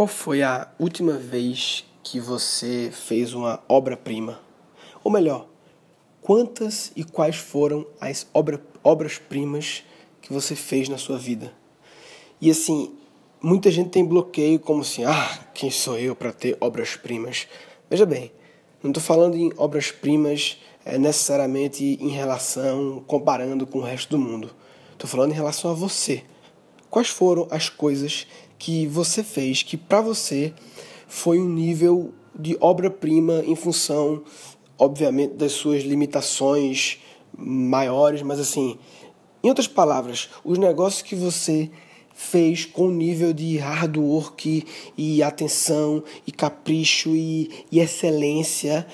Qual foi a última vez que você fez uma obra-prima? Ou melhor, quantas e quais foram as obra, obras-primas que você fez na sua vida? E assim, muita gente tem bloqueio como assim, ah, quem sou eu para ter obras-primas? Veja bem, não estou falando em obras-primas é, necessariamente em relação, comparando com o resto do mundo. Estou falando em relação a você. Quais foram as coisas que você fez que para você foi um nível de obra-prima em função, obviamente, das suas limitações maiores, mas assim, em outras palavras, os negócios que você fez com nível de hard work e atenção e capricho e, e excelência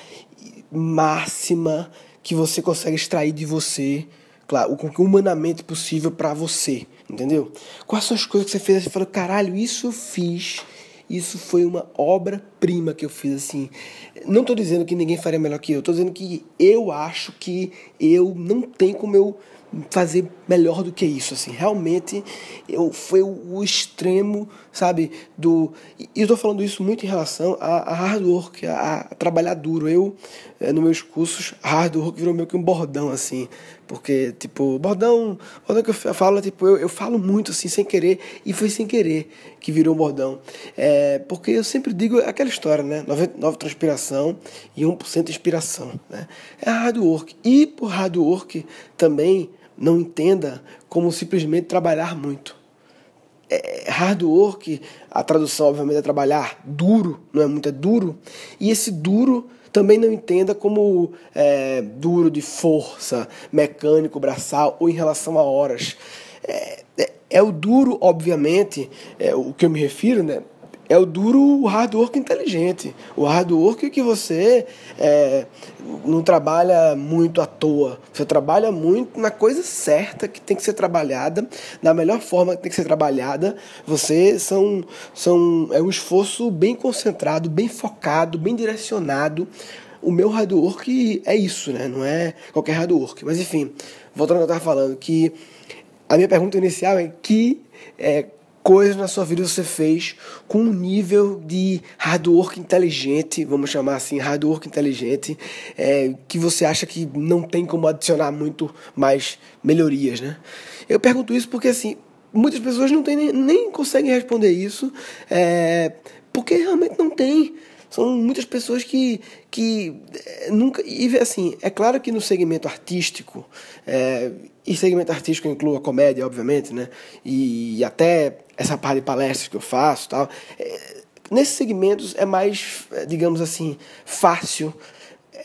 máxima que você consegue extrair de você claro, o humanamente possível para você, entendeu? Quais são as coisas que você fez? Você falou, caralho, isso eu fiz. Isso foi uma obra-prima que eu fiz assim. Não estou dizendo que ninguém faria melhor que eu, estou dizendo que eu acho que eu não tenho como eu fazer melhor do que isso, assim. Realmente, eu foi o, extremo, sabe, do... E eu falando isso muito em relação a, a hard work, a, a trabalhar duro. Eu, é, nos meus cursos, hard work virou meio que um bordão, assim. Porque, tipo, bordão, bordão que eu falo, tipo, eu, eu falo muito, assim, sem querer, e foi sem querer que virou um bordão. É, porque eu sempre digo aquela história, né? 99 transpiração e 1% inspiração, né? É hard work. E por hard work também não entenda como simplesmente trabalhar muito. É hard work, a tradução obviamente é trabalhar duro, não é muito, é duro. E esse duro também não entenda como é, duro de força, mecânico, braçal ou em relação a horas. É, é, é o duro, obviamente, é, o que eu me refiro, né? É o duro hard work inteligente. O hard work que você é, não trabalha muito à toa. Você trabalha muito na coisa certa que tem que ser trabalhada, na melhor forma que tem que ser trabalhada. Você são, são, é um esforço bem concentrado, bem focado, bem direcionado. O meu hard work é isso, né? Não é qualquer hard work. Mas enfim, voltando ao que eu estava falando, que a minha pergunta inicial é que é, coisas na sua vida você fez com um nível de hard work inteligente, vamos chamar assim, hard work inteligente, é, que você acha que não tem como adicionar muito mais melhorias, né? Eu pergunto isso porque, assim, muitas pessoas não tem, nem, nem conseguem responder isso, é, porque realmente não tem. São muitas pessoas que, que é, nunca. E assim, é claro que no segmento artístico, é, e segmento artístico inclui a comédia, obviamente, né? E, e até essa parte de palestras que eu faço tal. É, nesses segmentos é mais, digamos assim, fácil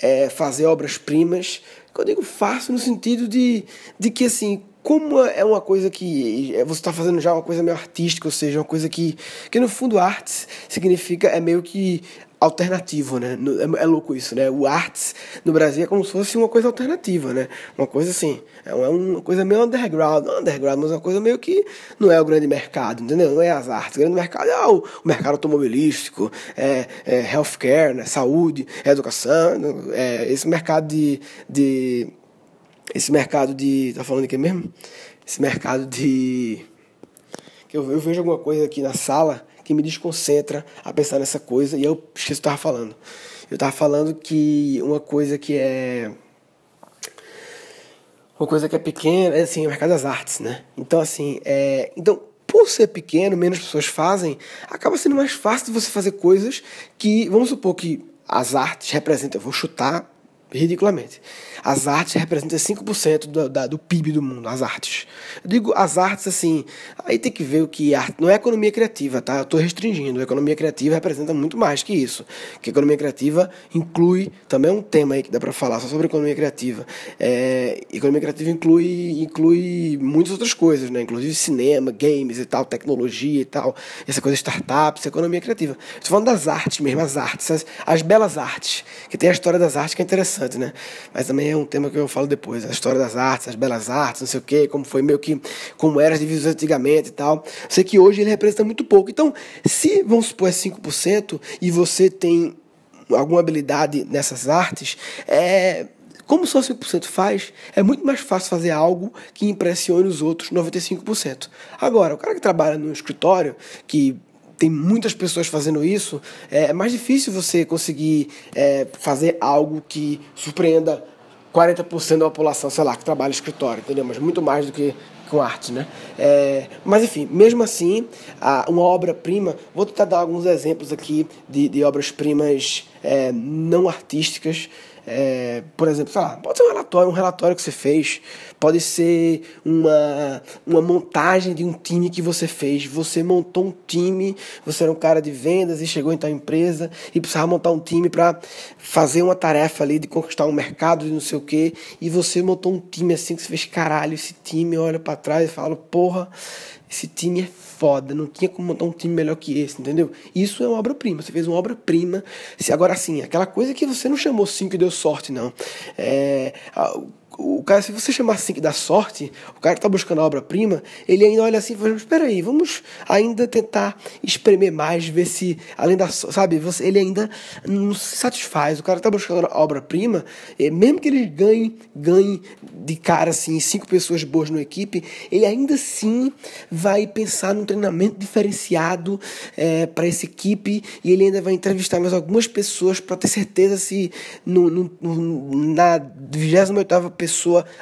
é, fazer obras-primas. Eu digo fácil no sentido de, de que, assim, como é uma coisa que você está fazendo já uma coisa meio artística, ou seja, uma coisa que, que no fundo artes significa, é meio que alternativo, né? É, é, louco isso, né? O arts no Brasil é como se fosse uma coisa alternativa, né? Uma coisa assim, é uma coisa meio underground, não underground, mas uma coisa meio que não é o grande mercado, entendeu? Não é as artes. O grande mercado é o, mercado automobilístico, é, é healthcare, né? Saúde, é educação, é esse mercado de, de esse mercado de, tá falando de mesmo? Esse mercado de eu vejo alguma coisa aqui na sala que me desconcentra a pensar nessa coisa e eu esqueci o que eu estava falando. Eu estava falando que uma coisa que é uma coisa que é pequena, é assim, o mercado das artes, né? Então assim, é, então por ser pequeno, menos pessoas fazem, acaba sendo mais fácil de você fazer coisas que, vamos supor que as artes representam, eu vou chutar ridiculamente. As artes representam 5% do, da, do PIB do mundo, as artes. Eu digo as artes assim, aí tem que ver o que arte. Não é economia criativa, tá? Eu estou restringindo. A economia criativa representa muito mais que isso. Que a economia criativa inclui, também é um tema aí que dá para falar só sobre economia criativa. É, economia criativa inclui, inclui muitas outras coisas, né? Inclusive cinema, games e tal, tecnologia e tal. Essa coisa startups, economia criativa. Estou falando das artes mesmo, as artes, as, as belas artes. Que tem a história das artes que é interessante, né? Mas também é um tema que eu falo depois, a história das artes, as belas artes, não sei o quê, como foi meio que, como eram as divisões antigamente e tal. Sei que hoje ele representa muito pouco. Então, se, vamos supor, é 5% e você tem alguma habilidade nessas artes, é, como só 5% faz, é muito mais fácil fazer algo que impressione os outros 95%. Agora, o cara que trabalha no escritório, que tem muitas pessoas fazendo isso, é mais difícil você conseguir é, fazer algo que surpreenda 40% da população, sei lá, que trabalha escritório, entendeu? Mas muito mais do que com arte, né? É, mas enfim, mesmo assim, a, uma obra-prima, vou tentar dar alguns exemplos aqui de, de obras-primas é, não artísticas, é, por exemplo, sei lá, pode ser um relatório, um relatório que você fez, pode ser uma, uma montagem de um time que você fez. Você montou um time, você era um cara de vendas e chegou em tal empresa e precisava montar um time para fazer uma tarefa ali de conquistar um mercado de não sei o que, e você montou um time assim que você fez caralho, esse time olha para trás e fala, porra, esse time é foda, não tinha como montar um time melhor que esse, entendeu? Isso é uma obra-prima, você fez uma obra-prima. Agora sim, aquela coisa que você não chamou cinco e deu sorte, não. É, o cara, se você chamar assim que dá sorte, o cara que está buscando a obra-prima, ele ainda olha assim e fala, espera aí, vamos ainda tentar espremer mais, ver se, além da, sabe, você, ele ainda não se satisfaz. O cara que está buscando a obra-prima, é, mesmo que ele ganhe, ganhe de cara, assim, cinco pessoas boas na equipe, ele ainda assim vai pensar num treinamento diferenciado é, para essa equipe e ele ainda vai entrevistar mais algumas pessoas para ter certeza se no, no, no na 28ª pessoa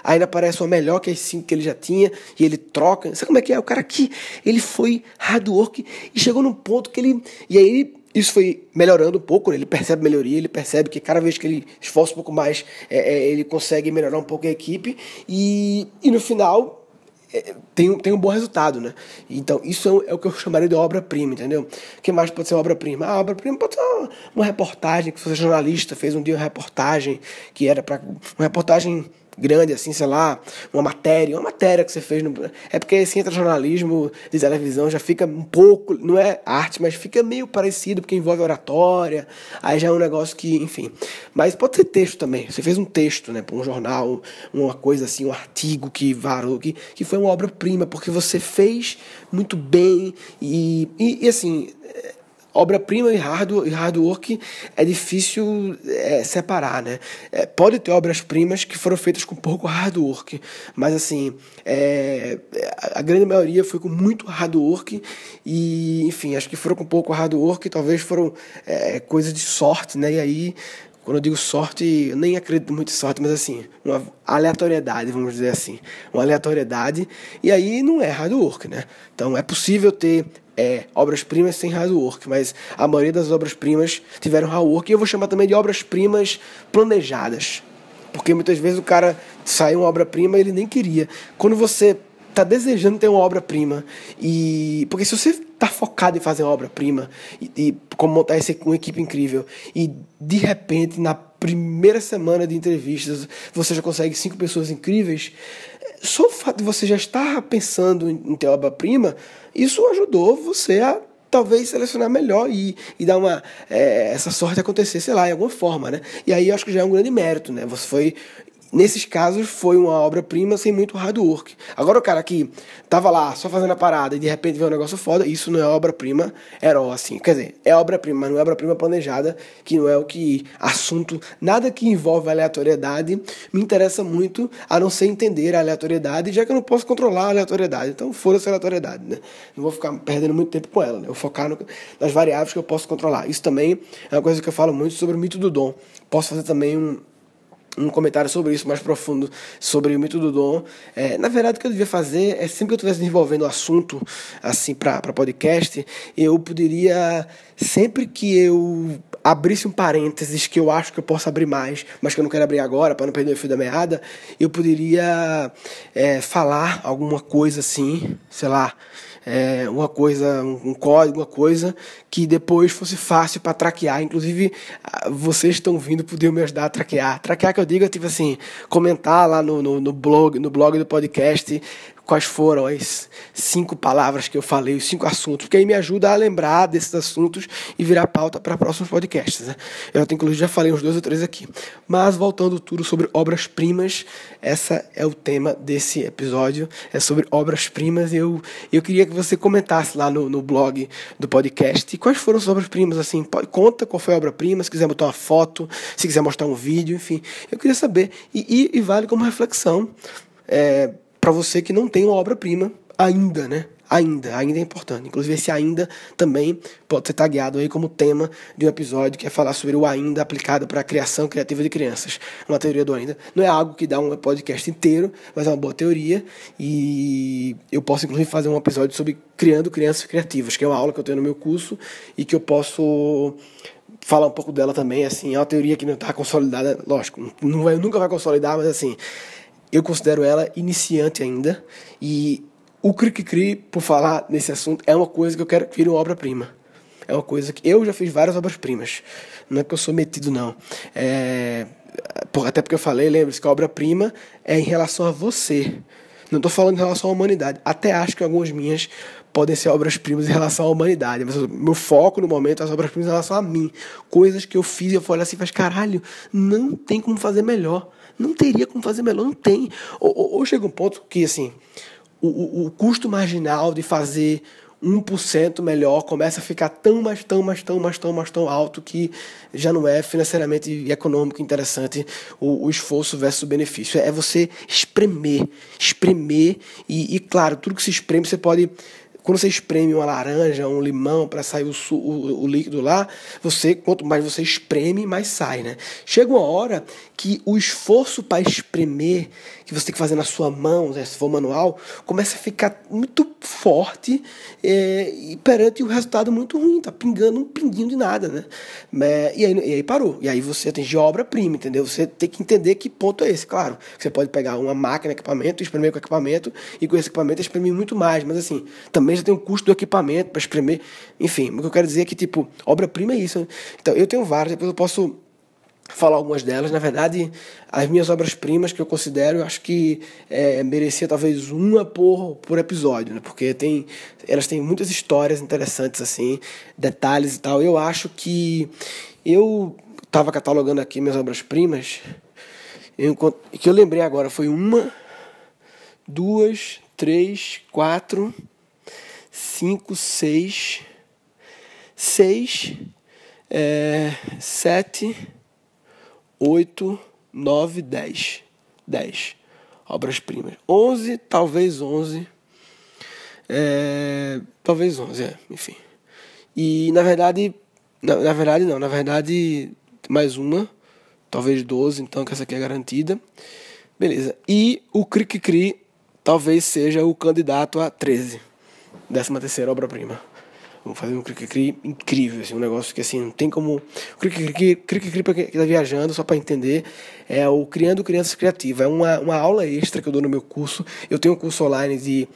ainda parece uma melhor que as cinco que ele já tinha, e ele troca. Sabe como é que é? O cara aqui, ele foi hard work e chegou num ponto que ele. E aí isso foi melhorando um pouco, né? ele percebe melhoria, ele percebe que cada vez que ele esforça um pouco mais, é, é, ele consegue melhorar um pouco a equipe, e, e no final é, tem, tem um bom resultado, né? Então, isso é, é o que eu chamaria de obra-prima, entendeu? O que mais pode ser obra-prima? A obra-prima pode ser uma, uma, reportagem, que você jornalista, fez um dia uma reportagem que era para uma reportagem grande, assim, sei lá, uma matéria, uma matéria que você fez. No... É porque assim entra jornalismo de televisão, já fica um pouco, não é arte, mas fica meio parecido, porque envolve oratória, aí já é um negócio que, enfim. Mas pode ser texto também. Você fez um texto, né, para um jornal, uma coisa assim, um artigo que varou, que, que foi uma obra-prima, porque você fez muito bem e, e, e assim obra-prima e hard, e hard work é difícil é, separar, né? É, pode ter obras-primas que foram feitas com pouco hard work, mas assim, é, a grande maioria foi com muito hard work e, enfim, acho que foram com pouco hard work, talvez foram é, coisas de sorte, né? E aí quando eu digo sorte, eu nem acredito muito em sorte, mas assim, uma aleatoriedade, vamos dizer assim. Uma aleatoriedade, e aí não é hard work, né? Então é possível ter é, obras-primas sem hard work, mas a maioria das obras-primas tiveram hard work, e eu vou chamar também de obras-primas planejadas. Porque muitas vezes o cara sai uma obra-prima e ele nem queria. Quando você está desejando ter uma obra-prima, e porque se você está focado em fazer uma obra-prima e, e, como montar esse, uma equipe incrível, e de repente na primeira semana de entrevistas você já consegue cinco pessoas incríveis, só o fato de você já estar pensando em ter obra-prima, isso ajudou você a talvez selecionar melhor e, e dar uma é, essa sorte acontecer, sei lá, em alguma forma, né? E aí eu acho que já é um grande mérito, né? Você foi nesses casos foi uma obra-prima sem muito hard work. Agora o cara que tava lá só fazendo a parada e de repente vê um negócio foda, isso não é obra-prima herói, assim. Quer dizer, é obra-prima, mas não é obra-prima planejada, que não é o que assunto, nada que envolve aleatoriedade me interessa muito, a não ser entender a aleatoriedade, já que eu não posso controlar a aleatoriedade. Então, foda-se a aleatoriedade, né? Não vou ficar perdendo muito tempo com ela, né? Eu focar no, nas variáveis que eu posso controlar. Isso também é uma coisa que eu falo muito sobre o mito do dom. Posso fazer também um um comentário sobre isso mais profundo, sobre o mito do dom. É, na verdade, o que eu devia fazer é sempre que eu estivesse desenvolvendo o assunto assim para podcast, eu poderia, sempre que eu abrisse um parênteses que eu acho que eu posso abrir mais, mas que eu não quero abrir agora para não perder o fio da meada, eu poderia é, falar alguma coisa assim, sei lá é, uma coisa, um, código, uma coisa que depois fosse fácil para traquear. Inclusive, vocês estão vindo, podiam me ajudar a traquear. Traquear que eu digo é tipo assim, comentar lá no, no, no blog, no blog do podcast quais foram as cinco palavras que eu falei, os cinco assuntos, porque aí me ajuda a lembrar desses assuntos e virar pauta para próximos podcasts. Né? Eu até, inclusive já falei uns dois ou três aqui. Mas voltando tudo sobre obras-primas, essa é o tema desse episódio, é sobre obras-primas. Eu, eu queria que você comentasse lá no, no blog do podcast quais foram as obras-primas, assim, conta qual foi a obra-prima, se quiser botar uma foto, se quiser mostrar um vídeo, enfim. Eu queria saber, e, e, e vale como reflexão. É, para você que não tem uma obra-prima ainda, né? Ainda, ainda é importante. Inclusive, esse ainda também pode ser tagueado aí como tema de um episódio que é falar sobre o ainda aplicado para a criação criativa de crianças. Uma teoria do ainda. Não é algo que dá um podcast inteiro, mas é uma boa teoria. E eu posso, inclusive, fazer um episódio sobre criando crianças criativas, que é uma aula que eu tenho no meu curso e que eu posso falar um pouco dela também. Assim, é uma teoria que não está consolidada, lógico, não vai, nunca vai consolidar, mas assim, eu considero ela iniciante ainda. E o Cri-Cri, por falar nesse assunto, é uma coisa que eu quero que vire uma obra-prima. É uma coisa que eu já fiz várias obras-primas. Não é que eu sou metido, não. É, até porque eu falei, lembre-se que a obra-prima é em relação a você. Não estou falando em relação à humanidade. Até acho que algumas minhas podem ser obras-primas em relação à humanidade. Mas meu foco no momento é as obras-primas em relação a mim. Coisas que eu fiz e eu falei assim, mas caralho, não tem como fazer melhor. Não teria como fazer melhor, não tem. Ou, ou, ou chega um ponto que, assim, o, o custo marginal de fazer 1% melhor começa a ficar tão, mais, tão, mais, tão, mais, tão, mais, tão alto que já não é financeiramente e econômico interessante o, o esforço versus o benefício. É você espremer, espremer e, e, claro, tudo que se espreme você pode quando você espreme uma laranja, um limão para sair o, o, o, líquido lá, você quanto mais você espreme, mais sai, né? Chega uma hora que o esforço para espremer que você tem que fazer na sua mão, né, se for manual, começa a ficar muito forte é, e perante o resultado muito ruim, tá pingando um pinguinho de nada, né? É, e, aí, e aí parou. E aí você atingiu a obra-prima, entendeu? Você tem que entender que ponto é esse. Claro, você pode pegar uma máquina, equipamento, espremer com equipamento, e com esse equipamento espremer muito mais, mas assim, também já tem um custo do equipamento para espremer. Enfim, o que eu quero dizer é que, tipo, obra-prima é isso. Né? Então, eu tenho várias, depois eu posso falar algumas delas. Na verdade, as minhas obras-primas que eu considero, eu acho que é, merecia talvez uma por, por episódio, né? porque tem, elas têm muitas histórias interessantes, assim, detalhes e tal. Eu acho que eu estava catalogando aqui minhas obras-primas, que eu lembrei agora, foi uma, duas, três, quatro, cinco, seis, seis, é, sete 8, 9, 10. 10 obras-primas. 11, talvez 11. É, talvez 11, é, enfim. E na verdade, na, na, verdade não, na verdade mais uma, talvez 12, então que essa aqui é garantida. Beleza. E o Cri Cri talvez seja o candidato a 13. 13 terceira obra-prima. Fazer um cri-cri incrível, assim, um negócio que assim, não tem como. O cri-cri para quem está viajando, só para entender, é o Criando Crianças Criativas. É uma, uma aula extra que eu dou no meu curso. Eu tenho um curso online de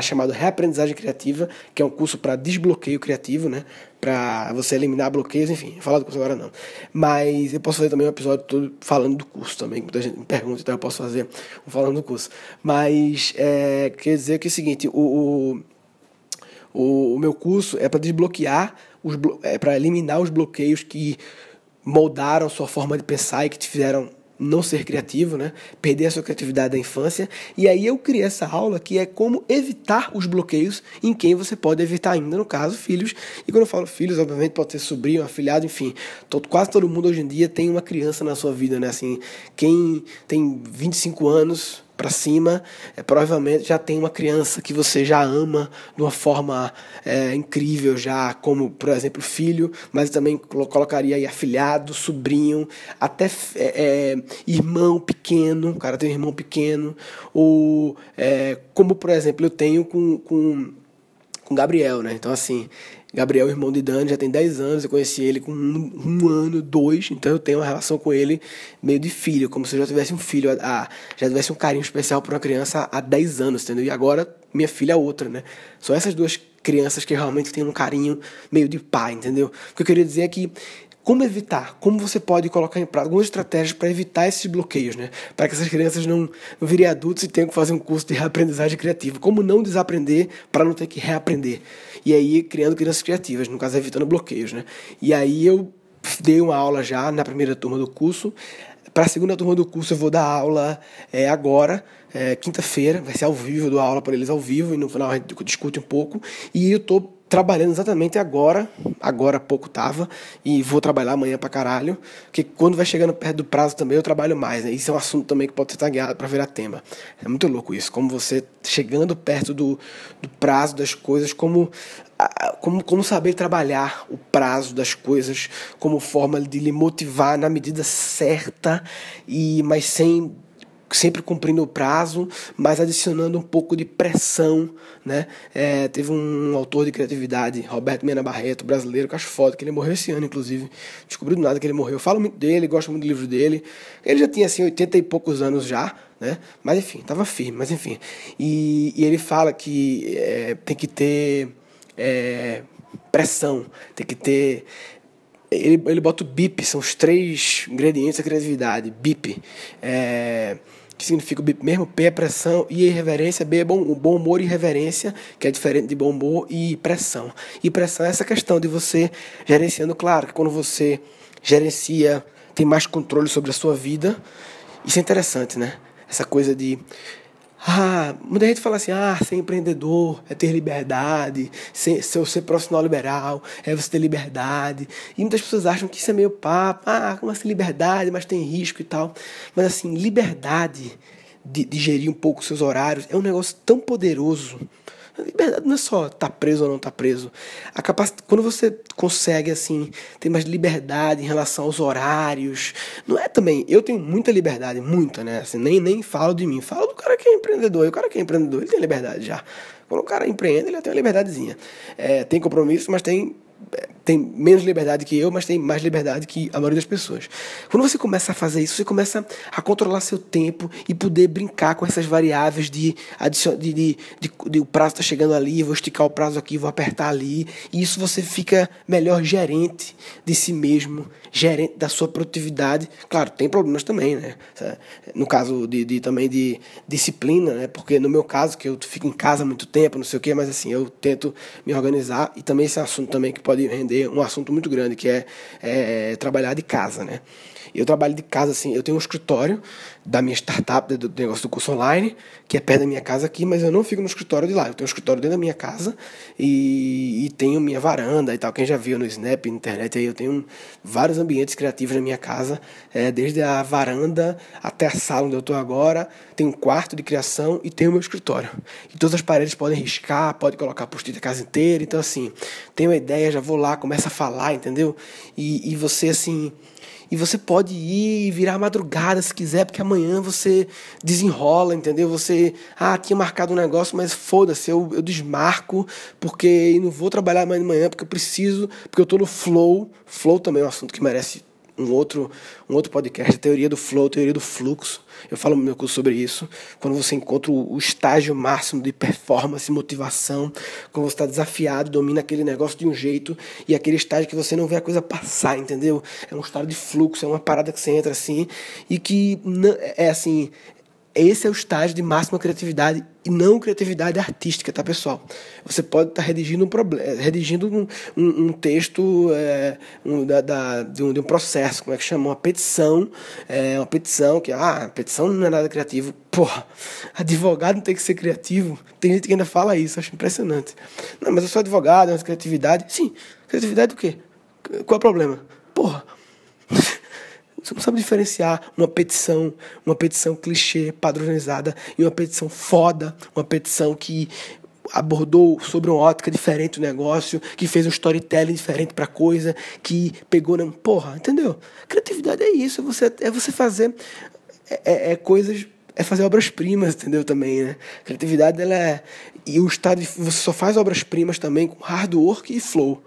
chamado Reaprendizagem Criativa, que é um curso para desbloqueio criativo, né? Para você eliminar bloqueios, enfim, falar do curso agora não. Mas eu posso fazer também um episódio todo falando do curso também, muita gente me pergunta, então eu posso fazer um falando do curso. Mas é, quer dizer que é o seguinte, o, o o, o meu curso é para desbloquear, os, é para eliminar os bloqueios que moldaram sua forma de pensar e que te fizeram não ser criativo, né? Perder a sua criatividade da infância. E aí eu criei essa aula que é como evitar os bloqueios em quem você pode evitar ainda, no caso, filhos. E quando eu falo filhos, obviamente pode ser sobrinho, afilhado, enfim. Todo, quase todo mundo hoje em dia tem uma criança na sua vida, né? Assim, quem tem 25 anos para cima, é, provavelmente já tem uma criança que você já ama de uma forma é, incrível, já como, por exemplo, filho, mas também colocaria aí afilhado, sobrinho, até é, é, irmão pequeno, o cara tem um irmão pequeno, ou é, como, por exemplo, eu tenho com, com, com Gabriel, né? Então, assim, Gabriel, irmão de Dani, já tem 10 anos, eu conheci ele com um, um, ano, dois, então eu tenho uma relação com ele meio de filho, como se eu já tivesse um filho, a, já tivesse um carinho especial por uma criança há 10 anos, entendeu? E agora minha filha é outra, né? São essas duas crianças que realmente têm um carinho meio de pai, entendeu? O que eu queria dizer é que como evitar? Como você pode colocar em prática algumas estratégias para evitar esses bloqueios, né? Para que essas crianças não, virem adultos e tenham que fazer um curso de reaprendizagem criativa. Como não desaprender para não ter que reaprender? E aí criando crianças criativas, no caso evitando bloqueios, né? E aí eu dei uma aula já na primeira turma do curso. Para a segunda turma do curso eu vou dar aula é, agora, é, quinta-feira, vai ser ao vivo, eu dou aula para eles ao vivo e no final a gente discute um pouco. E eu estou trabalhando exatamente agora, agora pouco tava, e vou trabalhar amanhã pra caralho, porque quando vai chegando perto do prazo também eu trabalho mais, né? Isso é um assunto também que pode ser tagueado para virar tema. É muito louco isso, como você chegando perto do, do prazo das coisas, como, como, como saber trabalhar o prazo das coisas como forma de lhe motivar na medida certa, e mas sem sempre cumprindo o prazo, mas adicionando um pouco de pressão, né? É, teve um autor de criatividade, Roberto Mena Barreto, brasileiro, que acho foda, que ele morreu esse ano, inclusive. Descobri do nada que ele morreu. Eu falo muito dele, gosto muito do livro dele. Ele já tinha, assim, 80 e poucos anos já, né? Mas, enfim, tava firme, mas, enfim. E, e ele fala que é, tem que ter é, pressão, tem que ter ele, ele bota o BIP, são os três ingredientes da criatividade. BIP, é, que significa o BIP mesmo, P é pressão, I é irreverência, B é bom, bom humor e irreverência, que é diferente de bom humor e pressão. E pressão é essa questão de você gerenciando, claro, que quando você gerencia, tem mais controle sobre a sua vida. Isso é interessante, né? Essa coisa de ah, muita gente fala assim, ah, ser empreendedor é ter liberdade, ser, ser, ser profissional liberal é você ter liberdade. E muitas pessoas acham que isso é meio papo, ah, como assim liberdade, mas tem risco e tal. Mas assim, liberdade de, de gerir um pouco seus horários é um negócio tão poderoso a liberdade não é só estar tá preso ou não estar tá preso. A capacidade, quando você consegue assim ter mais liberdade em relação aos horários, não é também. Eu tenho muita liberdade, muita, né? Assim, nem nem falo de mim, falo do cara que é empreendedor. E o cara que é empreendedor, ele tem liberdade já. Quando o cara empreende, ele tem uma liberdadezinha. É, tem compromisso, mas tem tem menos liberdade que eu, mas tem mais liberdade que a maioria das pessoas. Quando você começa a fazer isso, você começa a controlar seu tempo e poder brincar com essas variáveis de, de, de, de, de o prazo está chegando ali, vou esticar o prazo aqui, vou apertar ali. E isso você fica melhor gerente de si mesmo, gerente da sua produtividade. Claro, tem problemas também, né? No caso de, de também de disciplina, né? Porque no meu caso, que eu fico em casa muito tempo, não sei o quê, mas assim, eu tento me organizar e também esse é assunto também que pode render um assunto muito grande, que é, é trabalhar de casa, né? Eu trabalho de casa, assim, eu tenho um escritório da minha startup, do negócio do curso online, que é perto da minha casa aqui, mas eu não fico no escritório de lá. Eu tenho um escritório dentro da minha casa e, e tenho minha varanda e tal. Quem já viu no Snap, na internet, aí eu tenho vários ambientes criativos na minha casa, é, desde a varanda até a sala onde eu estou agora. Tem um quarto de criação e tem o meu escritório. E todas as paredes podem riscar, pode colocar post-it a casa inteira. Então, assim, tenho uma ideia, já vou lá, começo a falar, entendeu? E, e você, assim e você pode ir virar madrugada se quiser, porque amanhã você desenrola, entendeu? Você, ah, tinha marcado um negócio, mas foda-se, eu, eu desmarco, porque não vou trabalhar amanhã de manhã, porque eu preciso, porque eu tô no flow. Flow também é um assunto que merece um outro, um outro podcast, teoria do flow, teoria do fluxo. Eu falo no meu curso sobre isso. Quando você encontra o estágio máximo de performance, motivação, quando você está desafiado, domina aquele negócio de um jeito e aquele estágio que você não vê a coisa passar, entendeu? É um estado de fluxo, é uma parada que você entra assim e que é assim, esse é o estágio de máxima criatividade e não criatividade artística, tá, pessoal? Você pode estar tá redigindo um problema, redigindo um, um, um texto é, um, da, da, de, um, de um processo, como é que chama? Uma petição, é, uma petição que, ah, petição não é nada criativo. Porra, advogado não tem que ser criativo. Tem gente que ainda fala isso, acho impressionante. Não, mas eu sou advogado, mas criatividade. Sim, criatividade o quê? Qual é o problema? Porra. Você não sabe diferenciar uma petição, uma petição clichê, padronizada, e uma petição foda, uma petição que abordou sobre uma ótica diferente o negócio, que fez um storytelling diferente para coisa, que pegou na porra, entendeu? Criatividade é isso, é você é você fazer é, é, é coisas é fazer obras-primas, entendeu? Também, né? Criatividade, ela é. E o estado. Você só faz obras-primas também com hard work e flow.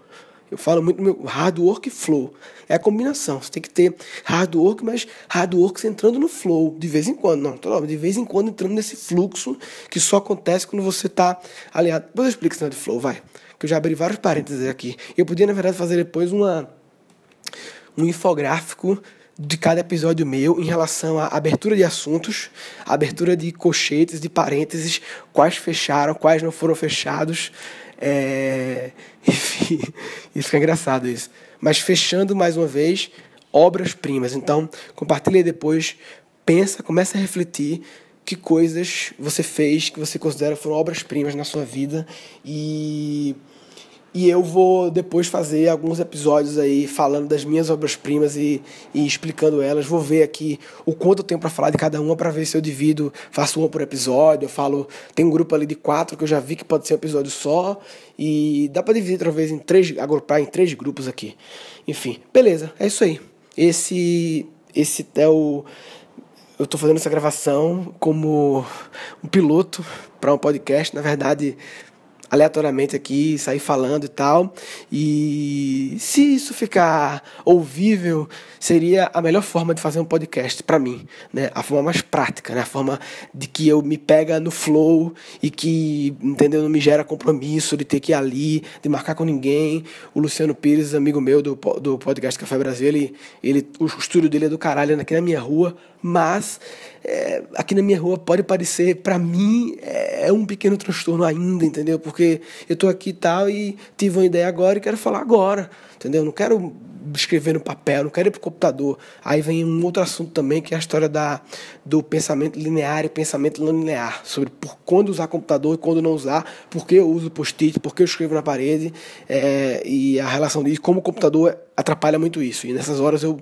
Eu falo muito meu hard work e flow. É a combinação. Você tem que ter hard work, mas hard work entrando no flow de vez em quando. Não, de vez em quando entrando nesse fluxo que só acontece quando você está alinhado. Depois eu explico esse de flow, vai. Que eu já abri vários parênteses aqui. Eu podia, na verdade, fazer depois uma, um infográfico de cada episódio meu em relação à abertura de assuntos, abertura de colchetes, de parênteses, quais fecharam, quais não foram fechados. É... Enfim, isso fica engraçado isso. Mas fechando mais uma vez, obras-primas. Então, compartilhe depois, pensa, começa a refletir que coisas você fez que você considera foram obras-primas na sua vida e E eu vou depois fazer alguns episódios aí falando das minhas obras-primas e, e, explicando elas. Vou ver aqui o quanto eu tenho para falar de cada uma para ver se eu divido, faço uma por episódio. Eu falo, tem um grupo ali de quatro que eu já vi que pode ser um episódio só. E dá para dividir talvez em três, agrupar em três grupos aqui. Enfim, beleza, é isso aí. Esse, esse é o. Eu estou fazendo essa gravação como um piloto para um podcast. Na verdade, aleatoriamente aqui, sair falando e tal. E se isso ficar ouvível, seria a melhor forma de fazer um podcast para mim, né? A forma mais prática, né? A forma de que eu me pega no flow e que, entendeu, não me gera compromisso de ter que ir ali, de marcar com ninguém. O Luciano Pires, amigo meu do, do podcast Café Brasil, ele, ele, o estúdio dele é do caralho, aqui na minha rua, mas é, aqui na minha rua pode parecer, para mim, é, é um pequeno transtorno ainda, entendeu? Porque eu tô aqui e tal e tive uma ideia agora e quero falar agora, entendeu? Não quero escrever no papel, não quero ir para o computador. Aí vem um outro assunto também, que é a história da, do pensamento linear e pensamento não linear, sobre por quando usar computador e quando não usar, por que eu uso post-it, por que eu escrevo na parede, é, e a relação disso, como o computador atrapalha muito isso. E nessas horas eu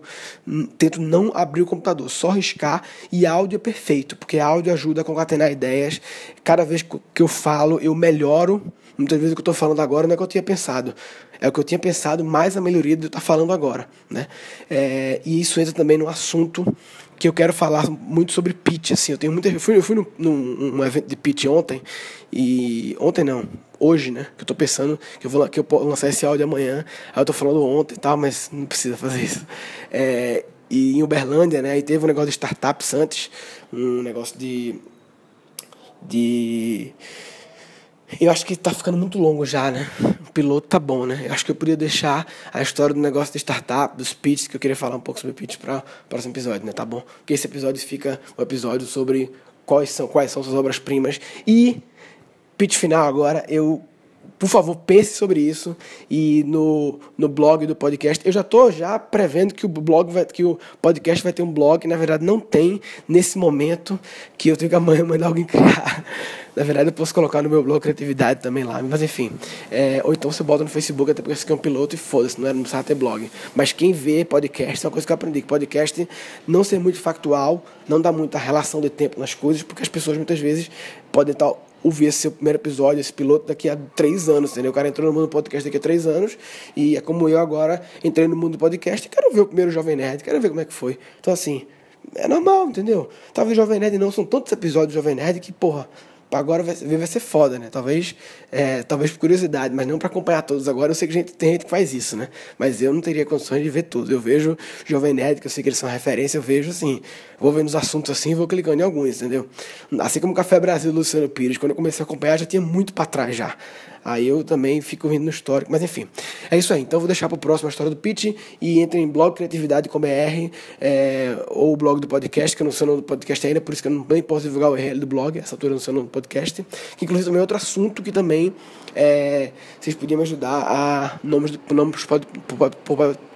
tento não abrir o computador, só riscar, e áudio é perfeito, porque áudio ajuda a concatenar ideias. Cada vez que eu falo, eu melhoro. Muitas vezes o que eu estou falando agora não é o que eu tinha pensado. É o que eu tinha pensado, mais a melhoria do que estar falando agora. Né? É, e isso entra também no assunto que eu quero falar muito sobre pitch. Assim, eu tenho muita, eu fui, eu fui num, num, evento de pitch ontem, e ontem não, hoje, né? Que eu tô pensando que eu vou que eu lançar esse áudio amanhã. Aí eu tô falando ontem e tal, mas não precisa fazer isso. É, e em Uberlândia, né? Aí teve um negócio de startups antes, um negócio de. de eu acho que tá ficando muito longo já, né? O piloto tá bom, né? Eu acho que eu podia deixar a história do negócio de startup, dos pitches, que eu queria falar um pouco sobre pitch para o próximo episódio, né? Tá bom? Porque esse episódio fica um episódio sobre quais são, quais são suas obras-primas. E pitch final agora, eu por favor, pense sobre isso e no, no blog do podcast. Eu já estou já prevendo que o blog vai, que o podcast vai ter um blog, na verdade não tem nesse momento que eu tenho que amanhã mandar alguém criar. Na verdade, eu posso colocar no meu blog criatividade também lá, mas enfim. É, ou então você bota no Facebook, até porque você quer um piloto e foda-se, não, é, não precisa ter blog. Mas quem vê podcast, é uma coisa que eu aprendi, que podcast não ser muito factual, não dá muita relação de tempo nas coisas, porque as pessoas muitas vezes podem estar ouvir esse seu primeiro episódio, esse piloto, daqui a três anos, entendeu? O cara entrou no mundo do podcast daqui a três anos e é como eu agora entrei no mundo do podcast e quero ver o primeiro Jovem Nerd, quero ver como é que foi. Então, assim, é normal, entendeu? Talvez Jovem Nerd não, são tantos episódios de Jovem Nerd que, porra, agora vai, vai ser foda, né? Talvez, é, talvez por curiosidade, mas não para acompanhar todos agora. Eu sei que gente, tem gente que faz isso, né? Mas eu não teria condições de ver tudo. Eu vejo Jovem Nerd, que eu sei que eles são referência, eu vejo assim, vou vendo os assuntos assim vou clicando em alguns, entendeu? Assim como Café Brasil Luciano Pires, quando eu comecei a acompanhar já tinha muito para trás já. Aí eu também fico rindo no histórico, mas enfim. É isso aí. Então vou deixar para o próximo a história do pitch e entre em blog Criatividade com BR é, ou o blog do podcast, que eu não sei o nome do podcast ainda, por isso que eu nem posso divulgar o URL do blog, essa altura eu não sei o nome do podcast. Que inclusive também é outro assunto que também é, vocês podiam me ajudar a nomes, nomes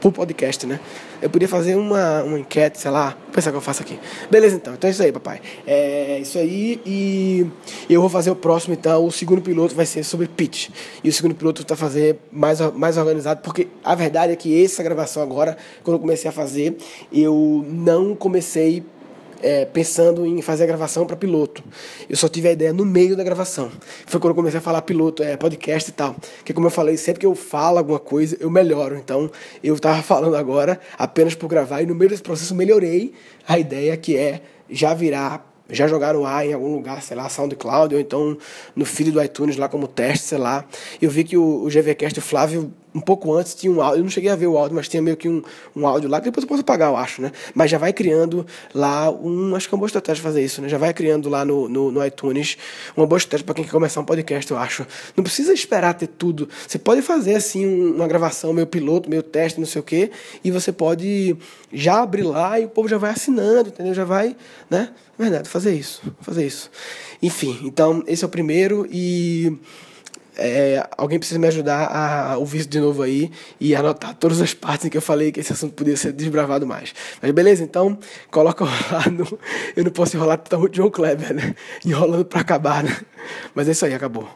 por podcast, né? Eu podia fazer uma, uma enquete, sei lá, vou pensar que eu faço aqui. Beleza, então. Então é isso aí, papai. É isso aí e eu vou fazer o próximo, então. O segundo piloto vai ser sobre pitch. E o segundo piloto tá fazer mais, mais organizado, porque a verdade é que essa gravação agora, quando eu comecei a fazer, eu não comecei é, pensando em fazer a gravação para piloto. Eu só tive a ideia no meio da gravação. Foi quando eu comecei a falar piloto, é, podcast e tal. Que como eu falei, sempre que eu falo alguma coisa, eu melhoro. Então, eu estava falando agora apenas por gravar e no meio desse processo melhorei a ideia que é já virar já jogar no ar em algum lugar, sei lá, SoundCloud, ou então no feed do iTunes lá como teste, sei lá. Eu vi que o, o GVCast, o Flávio, um pouco antes tinha um áudio, eu não cheguei a ver o áudio, mas tinha meio que um, um áudio lá, que depois eu posso apagar, eu acho, né? Mas já vai criando lá um, acho que é uma boa estratégia fazer isso, né? Já vai criando lá no, no, no iTunes uma boa estratégia para quem quer começar um podcast, eu acho. Não precisa esperar ter tudo. Você pode fazer, assim, uma gravação meio piloto, meio teste, não sei o quê, e você pode já abrir lá e o povo já vai assinando, entendeu? Já vai, né? Verdade, fazer isso, fazer isso. Enfim, então esse é o primeiro e é, alguém precisa me ajudar a ouvir isso de novo aí e anotar todas as partes em que eu falei que esse assunto podia ser desbravado mais. Mas beleza, então coloca lá no. Eu não posso enrolar tão John Kleber, né? Enrolando para acabar, né? Mas é isso aí, acabou.